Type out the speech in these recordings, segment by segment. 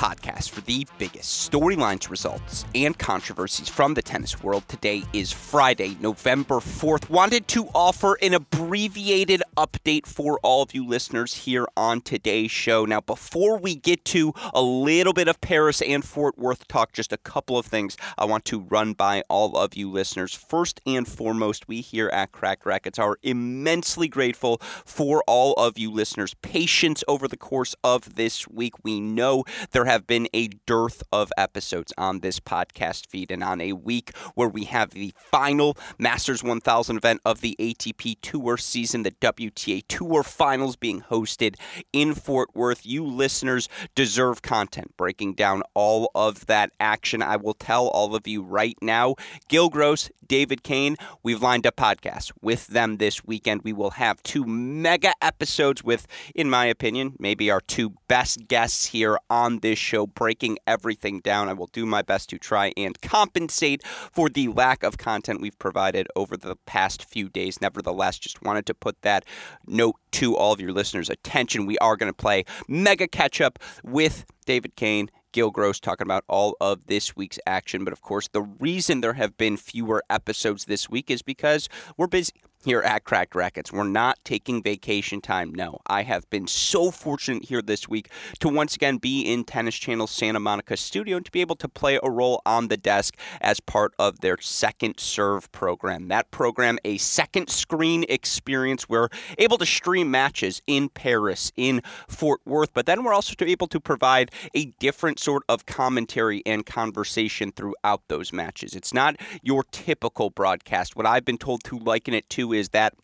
podcast for the biggest storylines, results, and controversies from the tennis world. Today is Friday, November 4th. Wanted to offer an abbreviated update for all of you listeners here on today's show. Now, before we get to a little bit of Paris and Fort Worth talk, just a couple of things I want to run by all of you listeners. First and foremost, we here at Cracked Racquets are immensely grateful for all of you listeners' patience over the course of this week. We know there have been a dearth of episodes on this podcast feed, and on a week where we have the final Masters 1000 event of the ATP Tour season, the WTA Tour Finals being hosted in Fort Worth, you listeners deserve content breaking down all of that action. I will tell all of you right now, Gil Gross, David Kane, we've lined up podcasts with them this weekend. We will have two mega episodes with, in my opinion, maybe our two best guests here on this show, breaking everything down. I will do my best to try and compensate for the lack of content we've provided over the past few days. Nevertheless, just wanted to put that note to all of your listeners' attention. We are going to play mega catch up with David Kane Gil Gross talking about all of this week's action. But of course, the reason there have been fewer episodes this week is because we're busy here at Cracked Racquets. We're not taking vacation time. No, I have been so fortunate here this week to once again be in Tennis Channel Santa Monica studio and to be able to play a role on the desk as part of their second serve program. That program, a second screen experience. We're able to stream matches in Paris, in Fort Worth, but then we're also able to provide a different sort of commentary and conversation throughout those matches. It's not your typical broadcast. What I've been told to liken it to is that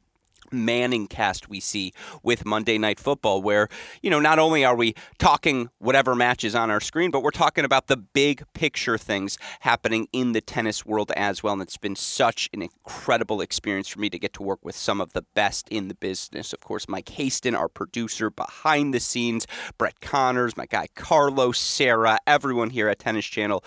Manning cast we see with Monday Night Football, where, you know, not only are we talking whatever matches on our screen, but we're talking about the big picture things happening in the tennis world as well. And it's been such an incredible experience for me to get to work with some of the best in the business. Of course, Mike Haston, our producer behind the scenes, Brett Connors, my guy Carlos, Sarah, everyone here at Tennis Channel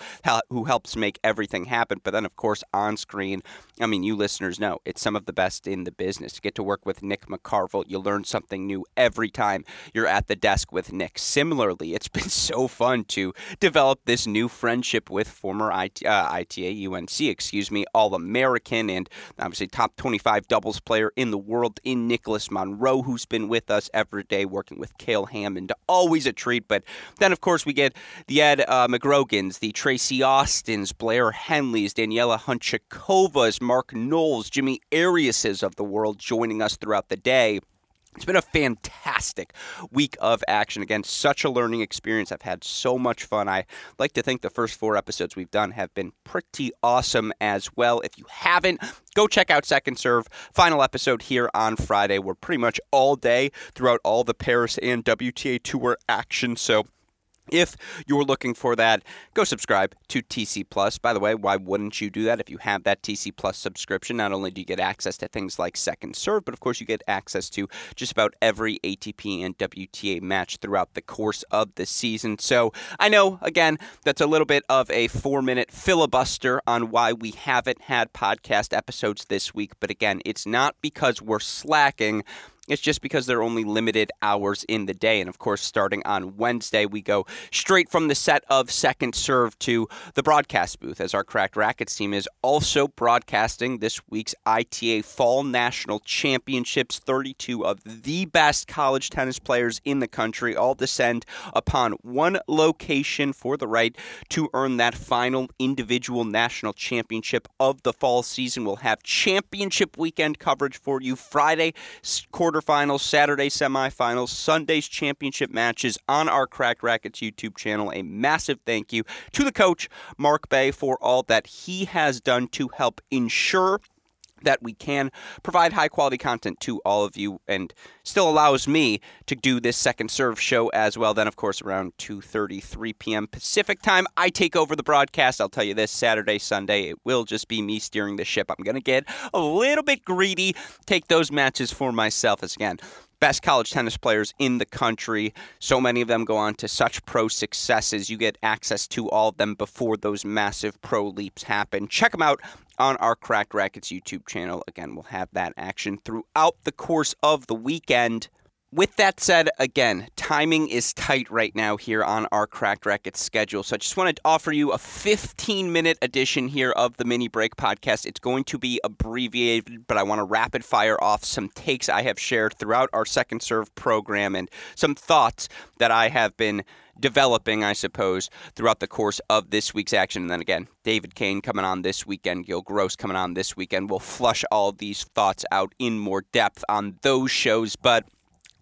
who helps make everything happen. But then, of course, on screen, I mean, you listeners know it's some of the best in the business. To get to work with Nick McCarville, you learn something new every time you're at the desk with Nick. Similarly, it's been so fun to develop this new friendship with former IT, uh, ITA UNC, excuse me, All American and obviously top 25 doubles player in the world in Nicholas Monroe, who's been with us every day working with Cale Hammond. Always a treat. But then, of course, we get the Ed uh, McGrogans, the Tracy Austins, Blair Henleys, Daniela Hantuchovas, Mark Knowles, Jimmy Ariases of the world joining us throughout the day. It's been a fantastic week of action. Again, such a learning experience. I've had so much fun. I like to think the first four episodes we've done have been pretty awesome as well. If you haven't, go check out Second Serve. Final episode here on Friday. We're pretty much all day throughout all the Paris and WTA Tour action. So, if you're looking for that, go subscribe to TC Plus. By the way, why wouldn't you do that if you have that TC Plus subscription? Not only do you get access to things like Second Serve, but of course you get access to just about every ATP and WTA match throughout the course of the season. So I know, again, that's a little bit of a four minute filibuster on why we haven't had podcast episodes this week. But again, it's not because we're slacking. It's just because there are only limited hours in the day. And of course, starting on Wednesday, we go straight from the set of Second Serve to the broadcast booth, as our Cracked Racquets team is also broadcasting this week's ITA Fall National Championships. 32 of the best college tennis players in the country all descend upon one location for the right to earn that final individual national championship of the fall season. We'll have championship weekend coverage for you Friday, quarter quarterfinals, Saturday semifinals, Sunday's championship matches on our Cracked Racquets YouTube channel. A massive thank you to the coach, Mark Bay, for all that he has done to help ensure that we can provide high quality content to all of you and still allows me to do this second serve show as well. Then of course around 2:33 p.m. Pacific time I take over the broadcast. I'll tell you this Saturday Sunday it will just be me steering the ship. I'm going to get a little bit greedy take those matches for myself. As again best college tennis players in the country. So many of them go on to such pro successes. You get access to all of them before those massive pro leaps happen. Check them out on our Cracked Racquets YouTube channel. Again, we'll have that action throughout the course of the weekend. With that said, again, timing is tight right now here on our Cracked Racquets schedule. So I just wanted to offer you a 15 minute edition here of the Mini Break podcast. It's going to be abbreviated, but I want to rapid fire off some takes I have shared throughout our Second Serve program and some thoughts that I have been developing, I suppose, throughout the course of this week's action. And then again, David Kane coming on this weekend, Gil Gross coming on this weekend. We'll flush all these thoughts out in more depth on those shows. But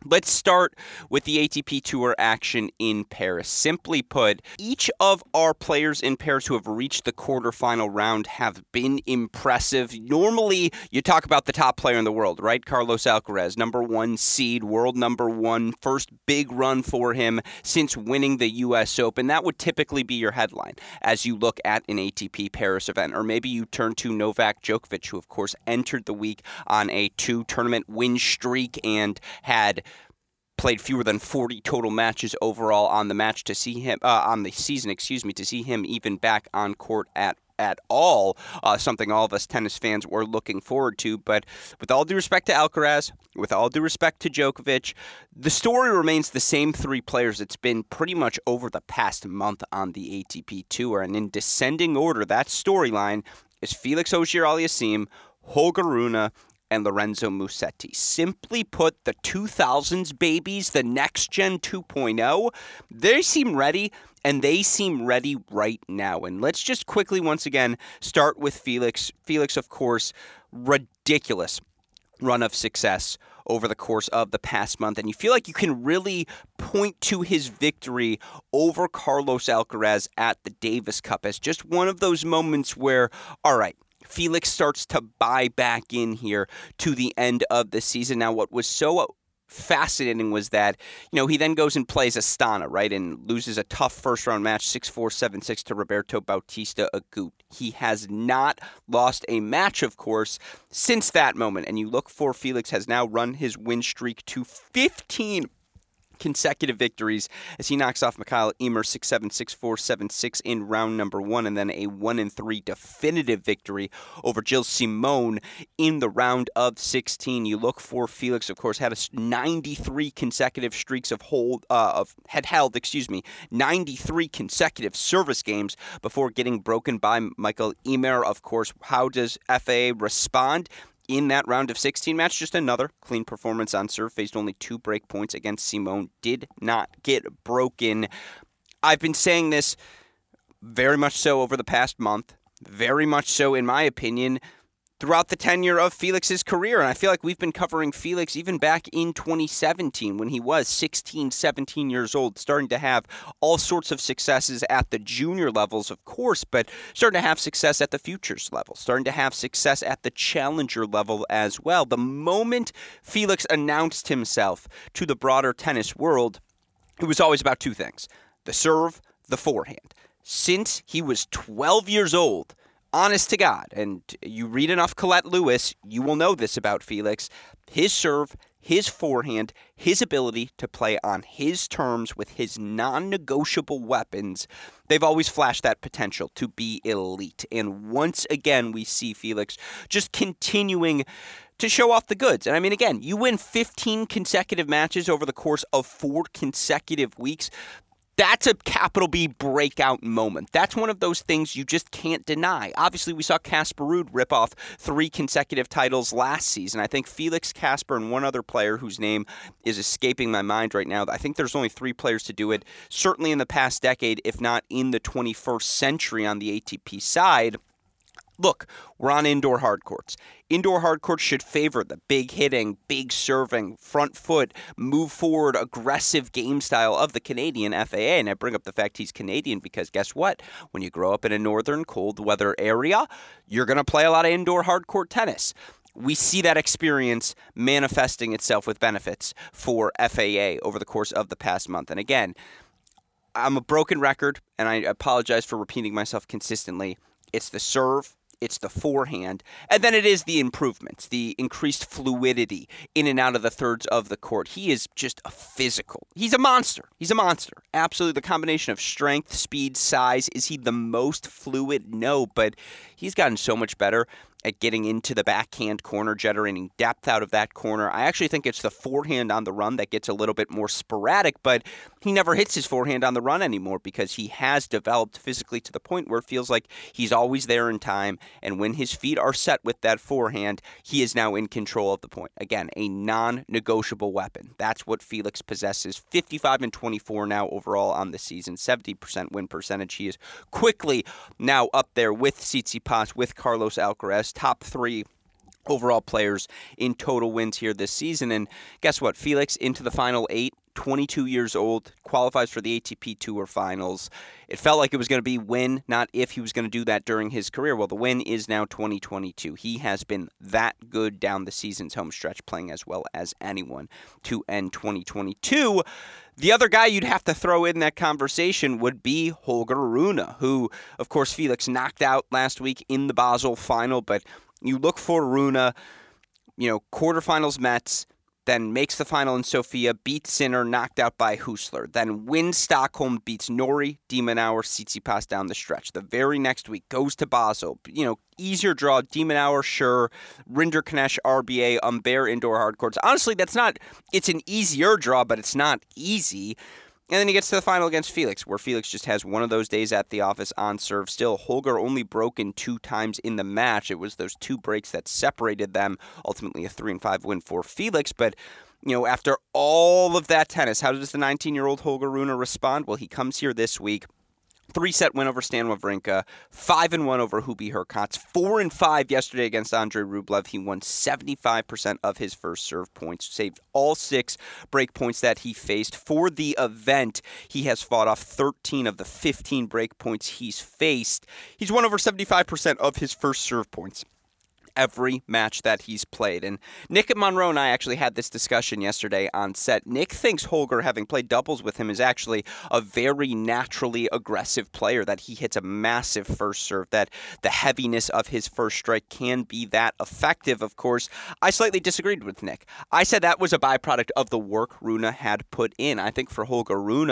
Let's start with the ATP Tour action in Paris. Simply put, each of our players in Paris who have reached the quarterfinal round have been impressive. Normally, you talk about the top player in the world, right? Carlos Alcaraz, number one seed, world number one, first big run for him since winning the U.S. Open. That would typically be your headline as you look at an ATP Paris event. Or maybe you turn to Novak Djokovic, who, of course, entered the week on a two tournament win streak and had played fewer than 40 total matches overall on the match to see him uh, on the season excuse me to see him even back on court at at all, uh, something all of us tennis fans were looking forward to. But with all due respect to Alcaraz, with all due respect to Djokovic, the story remains the same three players. It's been pretty much over the past month on the ATP Tour. And in descending order, that storyline is Felix Auger-Aliassime, Holger Rune, and Lorenzo Musetti. Simply put, the 2000s babies, the next gen 2.0, they seem ready and they seem ready right now. And let's just quickly once again start with Felix. Felix, of course, ridiculous run of success over the course of the past month. And you feel like you can really point to his victory over Carlos Alcaraz at the Davis Cup as just one of those moments where, all right, Felix starts to buy back in here to the end of the season. Now, what was so fascinating was that, you know, he then goes and plays Astana, right, and loses a tough first round match, 6 4 7 6 to Roberto Bautista Agut. He has not lost a match, of course, since that moment. And you look for Felix has now run his win streak to 15 consecutive victories as he knocks off Mikael Ymer 6 7 6 4 7 6 in round number one, and then a 1 and 3 definitive victory over Gilles Simon in the round of 16. You look for Felix, of course, had a 93 consecutive streaks of hold, uh, of had held, excuse me, 93 consecutive service games before getting broken by Michael Ymer. Of course, how does FAA respond? In that round of 16 match. Just another clean performance on serve. Faced only two break points against Simon, Did not get broken. I've been saying this very much so over the past month. Very much so, in my opinion throughout the tenure of Felix's career. And I feel like we've been covering Felix even back in 2017 when he was 16, 17 years old, starting to have all sorts of successes at the junior levels, of course, but starting to have success at the futures level, starting to have success at the challenger level as well. The moment Felix announced himself to the broader tennis world, it was always about two things the serve, the forehand. Since he was 12 years old, honest to God, and you read enough Colette Lewis, you will know this about Felix. His serve, his forehand, his ability to play on his terms with his non negotiable weapons, they've always flashed that potential to be elite. And once again, we see Felix just continuing to show off the goods. And I mean, again, you win 15 consecutive matches over the course of four consecutive weeks that's a capital B breakout moment. That's one of those things you just can't deny. Obviously, we saw Casper Ruud rip off three consecutive titles last season. I think Felix Casper and one other player whose name is escaping my mind right now. I think there's only three players to do it, certainly in the past decade, if not in the 21st century on the ATP side look, we're on indoor hard courts. Indoor hard courts should favor the big hitting, big serving, front foot, move forward, aggressive game style of the Canadian FAA. And I bring up the fact he's Canadian because guess what? When you grow up in a northern cold weather area, you're going to play a lot of indoor hard court tennis we see that experience manifesting itself with benefits for FAA over the course of the past month. And again, I'm a broken record, and I apologize for repeating myself consistently. It's the serve, it's the forehand, and then it is the improvements, the increased fluidity in and out of the thirds of the court. He is just a physical. He's a monster. He's a monster. Absolutely. The combination of strength, speed, size. Is he the most fluid? No, but he's gotten so much better at getting into the backhand corner, generating depth out of that corner. I actually think it's the forehand on the run that gets a little bit more sporadic, but he never hits his forehand on the run anymore because he has developed physically to the point where it feels like he's always there in time. And when his feet are set with that forehand, he is now in control of the point. Again, a non negotiable weapon. That's what Felix possesses. 55 and 24 now overall on the season, 70% win percentage. He is quickly now up there with Tsitsipas, with Carlos Alcaraz, top three overall players in total wins here this season. And guess what? Felix into the final eight 22 years old, qualifies for the ATP Tour Finals. It felt like it was going to be when, not if he was going to do that during his career. Well, the win is now 2022. He has been that good down the season's home stretch, playing as well as anyone to end 2022. The other guy you'd have to throw in that conversation would be Holger Rune, who, of course, Felix knocked out last week in the Basel final. But you look for Rune, you know, quarterfinals Metz then makes the final in Sofia, beats Sinner, knocked out by Hustler, then wins Stockholm, beats Norrie, de Minaur, Tsitsipas down the stretch. The very next week goes to Basel. You know, easier draw, de Minaur, sure, Rinderknech, RBA, Humbert, indoor hard courts. Honestly, that's not, it's an easier draw, but it's not easy. And then he gets to the final against Felix, where Felix just has one of those days at the office on serve. Still, Holger only broken two times in the match. It was those two breaks that separated them. Ultimately, a three and five win for Felix. But you know, after all of that tennis, how does the 19 year old Holger Rune respond? Well, he comes here this week Three set win over Stan Wawrinka, five and one over Hubie Hurkacz, four and five yesterday against Andre Rublev. He won 75% of his first serve points, saved all six break points that he faced. For the event, he has fought off 13 of the 15 break points he's faced. He's won over 75% of his first serve points every match that he's played. And Nick Monroe and I actually had this discussion yesterday on set. Nick thinks Holger, having played doubles with him, is actually a very naturally aggressive player, that he hits a massive first serve, that the heaviness of his first strike can be that effective, of course. I slightly disagreed with Nick. I said that was a byproduct of the work Rune had put in. I think for Holger Rune,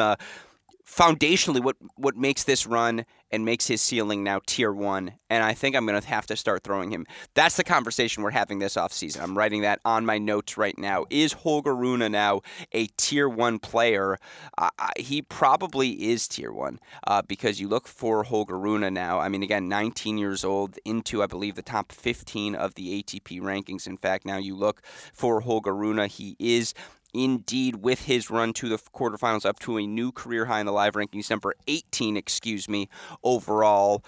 foundationally what what makes this run and makes his ceiling now tier one. And I think I'm going to have to start throwing him. That's the conversation we're having this offseason. I'm writing that on my notes right now. Is Holger Rune now a tier one player? Uh, he probably is tier one uh, because you look for Holger Rune now. I mean, again, 19 years old, into, I believe, the top 15 of the ATP rankings. In fact, now you look for Holger Rune, he is indeed with his run to the quarterfinals up to a new career high in the live rankings, number 18, excuse me, overall.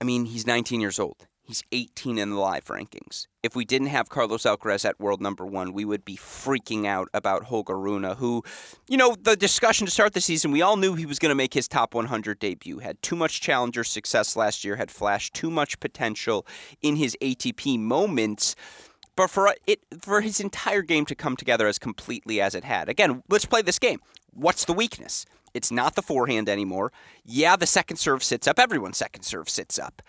I mean, he's 19 years old. He's 18 in the live rankings. If we didn't have Carlos Alcaraz at world number one, we would be freaking out about Holger Rune, who, you know, the discussion to start the season, we all knew he was going to make his top 100 debut. Had too much challenger success last year, had flashed too much potential in his ATP moments but for it for his entire game to come together as completely as it had. Again, let's play this game. What's the weakness? It's not the forehand anymore. Yeah, the second serve sits up. Everyone's second serve sits up.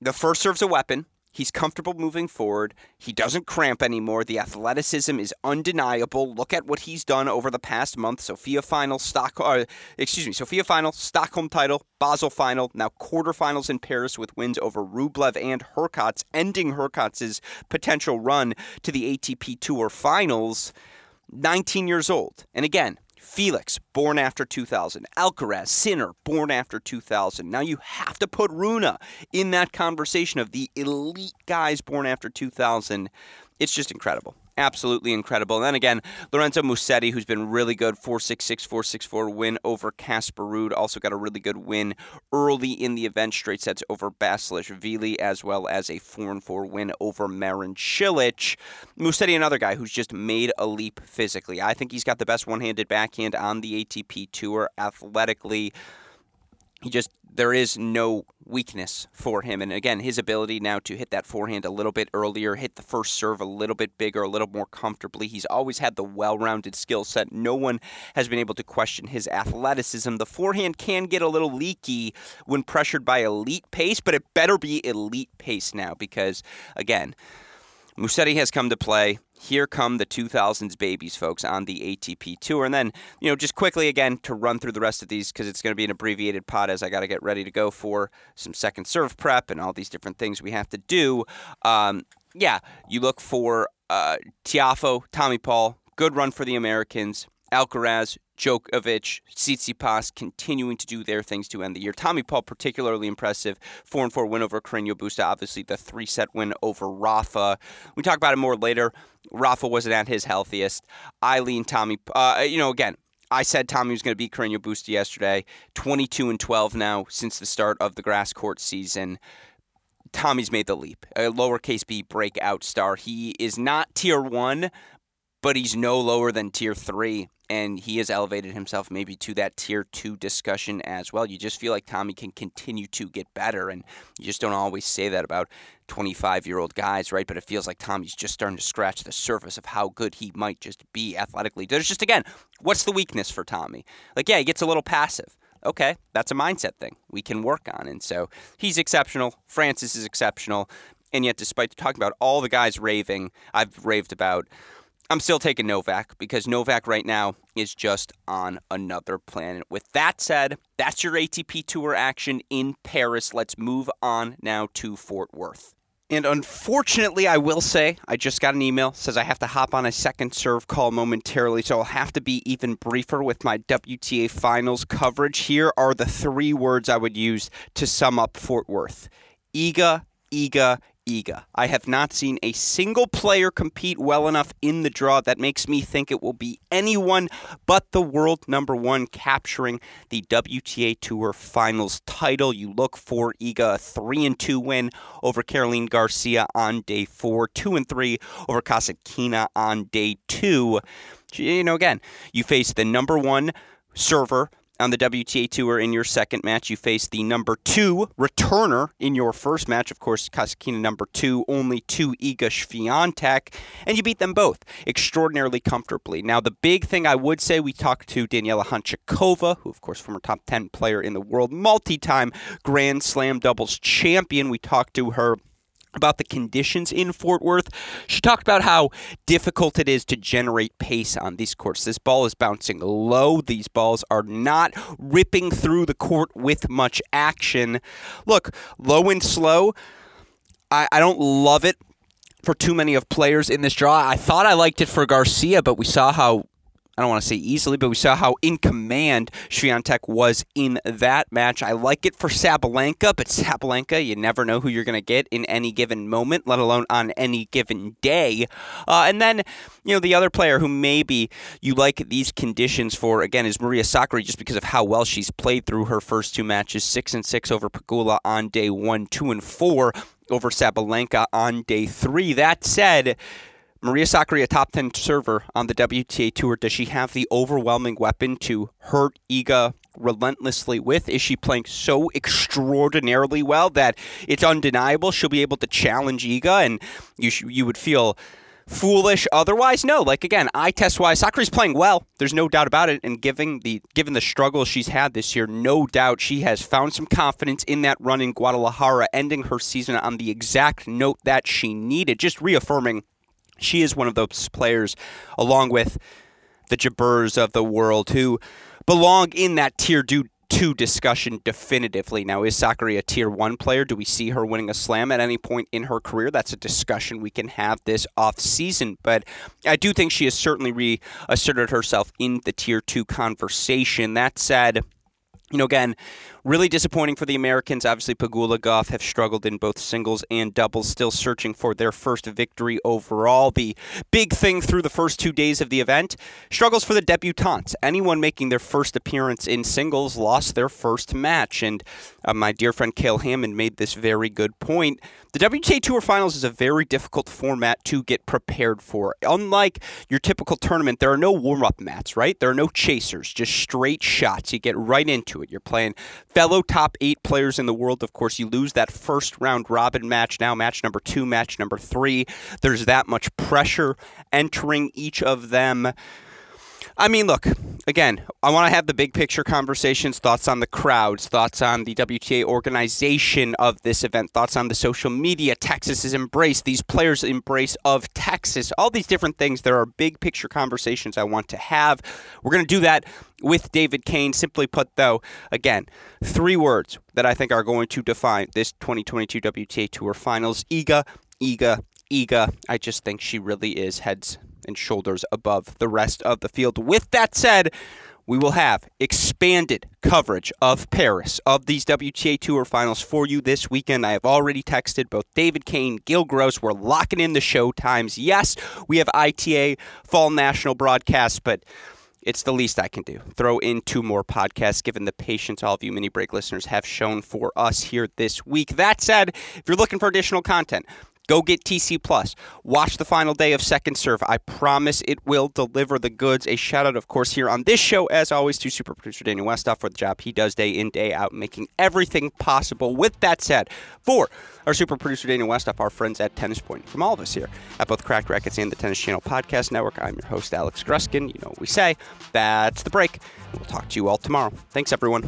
The first serve's a weapon. He's comfortable moving forward. He doesn't cramp anymore. The athleticism is undeniable. Look at what he's done over the past month. Sofia final, Stock, uh, excuse me, Sofia final, Stockholm title, Basel final, now quarterfinals in Paris with wins over Rublev and Hurkacz, ending Hurkacz's potential run to the ATP Tour Finals. 19 years old. And again, Felix, born after 2000. Alcaraz, Sinner, born after 2000. Now you have to put Rune in that conversation of the elite guys born after 2000. it's just incredible absolutely incredible. And then again, Lorenzo Musetti, who's been really good, 466, 464 win over Casper Ruud. Also got a really good win early in the event, straight sets over Basilashvili, as well as a 4 and 4 win over Marin Cilic. Musetti, another guy who's just made a leap physically. I think he's got the best one handed backhand on the ATP Tour athletically he just there is no weakness for him. And again, his ability now to hit that forehand a little bit earlier, hit the first serve a little bit bigger, a little more comfortably. He's always had the well rounded skill set. No one has been able to question his athleticism. The forehand can get a little leaky when pressured by elite pace, but it better be elite pace now because, again, Musetti has come to play here come the 2000s babies, folks, on the ATP Tour. And then, you know, just quickly again to run through the rest of these because it's going to be an abbreviated pod as I got to get ready to go for some second serve prep and all these different things we have to do. Um, yeah, you look for uh, Tiafoe, Tommy Paul, good run for the Americans. Alcaraz, Djokovic, Tsitsipas continuing to do their things to end the year. Tommy Paul particularly impressive, four and four win over Carreño Busta. Obviously, the three set win over Rafa. We talk about it more later. Rafa wasn't at his healthiest. Eileen, Tommy, uh, you know, again. I said Tommy was going to beat Carreño Busta yesterday. 22 and 12 now since the start of the grass court season. Tommy's made the leap. A lowercase b breakout star. He is not tier one, but he's no lower than tier three and he has elevated himself maybe to that tier two discussion as well. You just feel like Tommy can continue to get better, and you just don't always say that about 25 year old guys, right? But it feels like Tommy's just starting to scratch the surface of how good he might just be athletically. There's just, again, what's the weakness for Tommy? Like, yeah, he gets a little passive. Okay, that's a mindset thing we can work on. And so he's exceptional. Frances is exceptional. And yet, despite talking about all the guys raving, I've raved about I'm still taking Novak because Novak right now is just on another planet. With that said, that's your ATP Tour action in Paris. Let's move on now to Fort Worth. And unfortunately, I will say, I just got an email says I have to hop on a second serve call momentarily, so I'll have to be even briefer with my WTA finals coverage. Here are the three words I would use to sum up Fort Worth. Iga, Iga, Iga. I have not seen a single player compete well enough in the draw that makes me think it will be anyone but the world number one capturing the WTA Tour Finals title. You look for Iga a three and two win over Caroline Garcia on day four, two and three over Kasatkina on day two. You know, again, you face the number one server on the WTA Tour in your second match. You face the number two returner in your first match. Of course, Kasatkina number two, only two Iga Swiatek, and you beat them both extraordinarily comfortably. Now, the big thing I would say, we talked to Daniela Hantuchova, who, of course, former top 10 player in the world, multi-time Grand Slam doubles champion. We talked to her about the conditions in Fort Worth. She talked about how difficult it is to generate pace on these courts. This ball is bouncing low. These balls are not ripping through the court with much action. Look, low and slow. I, I don't love it for too many of players in this draw. I thought I liked it for Garcia, but we saw how I don't want to say easily, but we saw how in command Swiatek was in that match. I like it for Sabalenka, but Sabalenka, you never know who you're going to get in any given moment, let alone on any given day. Uh, and then, you know, the other player who maybe you like these conditions for, again, is Maria Sakkari, just because of how well she's played through her first two matches, six and six over Pegula on day one, two and four over Sabalenka on day three. That said, Maria Sakkari, a top 10 server on the WTA Tour, does she have the overwhelming weapon to hurt Iga relentlessly with? Is she playing so extraordinarily well that it's undeniable she'll be able to challenge Iga and you, sh- you would feel foolish otherwise? No, like again, eye test wise, Sakkari's playing well. There's no doubt about it. And given the given the struggles she's had this year, no doubt she has found some confidence in that run in Guadalajara, ending her season on the exact note that she needed, just reaffirming she is one of those players, along with the Jabeurs of the world, who belong in that tier two discussion definitively. Now, is Sakkari a tier one player? Do we see her winning a slam at any point in her career? That's a discussion we can have this off season. But I do think she has certainly reasserted herself in the tier two conversation. That said, you know, again, Really disappointing for the Americans. Obviously, Pegula Gauff have struggled in both singles and doubles, still searching for their first victory overall. The big thing through the first two days of the event struggles for the debutantes. Anyone making their first appearance in singles lost their first match. And uh, my dear friend Cale Hammond made this very good point. The WTA Tour Finals is a very difficult format to get prepared for. Unlike your typical tournament, there are no warm up mats, right? There are no chasers, just straight shots. You get right into it. You're playing fellow top eight players in the world. Of course, you lose that first round robin match now, match number two, match number three. There's that much pressure entering each of them. I mean, look, again, I want to have the big picture conversations, thoughts on the crowds, thoughts on the WTA organization of this event, thoughts on the social media, Texas's embrace, these players' embrace of Texas, all these different things. There are big picture conversations I want to have. We're going to do that with David Kane. Simply put, though, again, three words that I think are going to define this 2022 WTA Tour Finals Iga, Iga, Iga. I just think she really is heads and shoulders above the rest of the field. With that said, we will have expanded coverage of Paris, of these WTA Tour finals for you this weekend. I have already texted both David Kane, Gil Gross. We're locking in the show times. Yes, we have ITA Fall National broadcast, but it's the least I can do. Throw in two more podcasts, given the patience all of you mini break listeners have shown for us here this week. That said, if you're looking for additional content, Go get TC Plus. Watch the final day of Second Serve. I promise it will deliver the goods. A shout out, of course, here on this show, as always, to super producer Daniel Westoff for the job he does day in, day out, making everything possible. With that said, for our super producer Daniel Westoff, our friends at Tennis Point, from all of us here at both Cracked Racquets and the Tennis Channel Podcast Network, I'm your host, Alex Gruskin. You know what we say. That's the break. We'll talk to you all tomorrow. Thanks, everyone.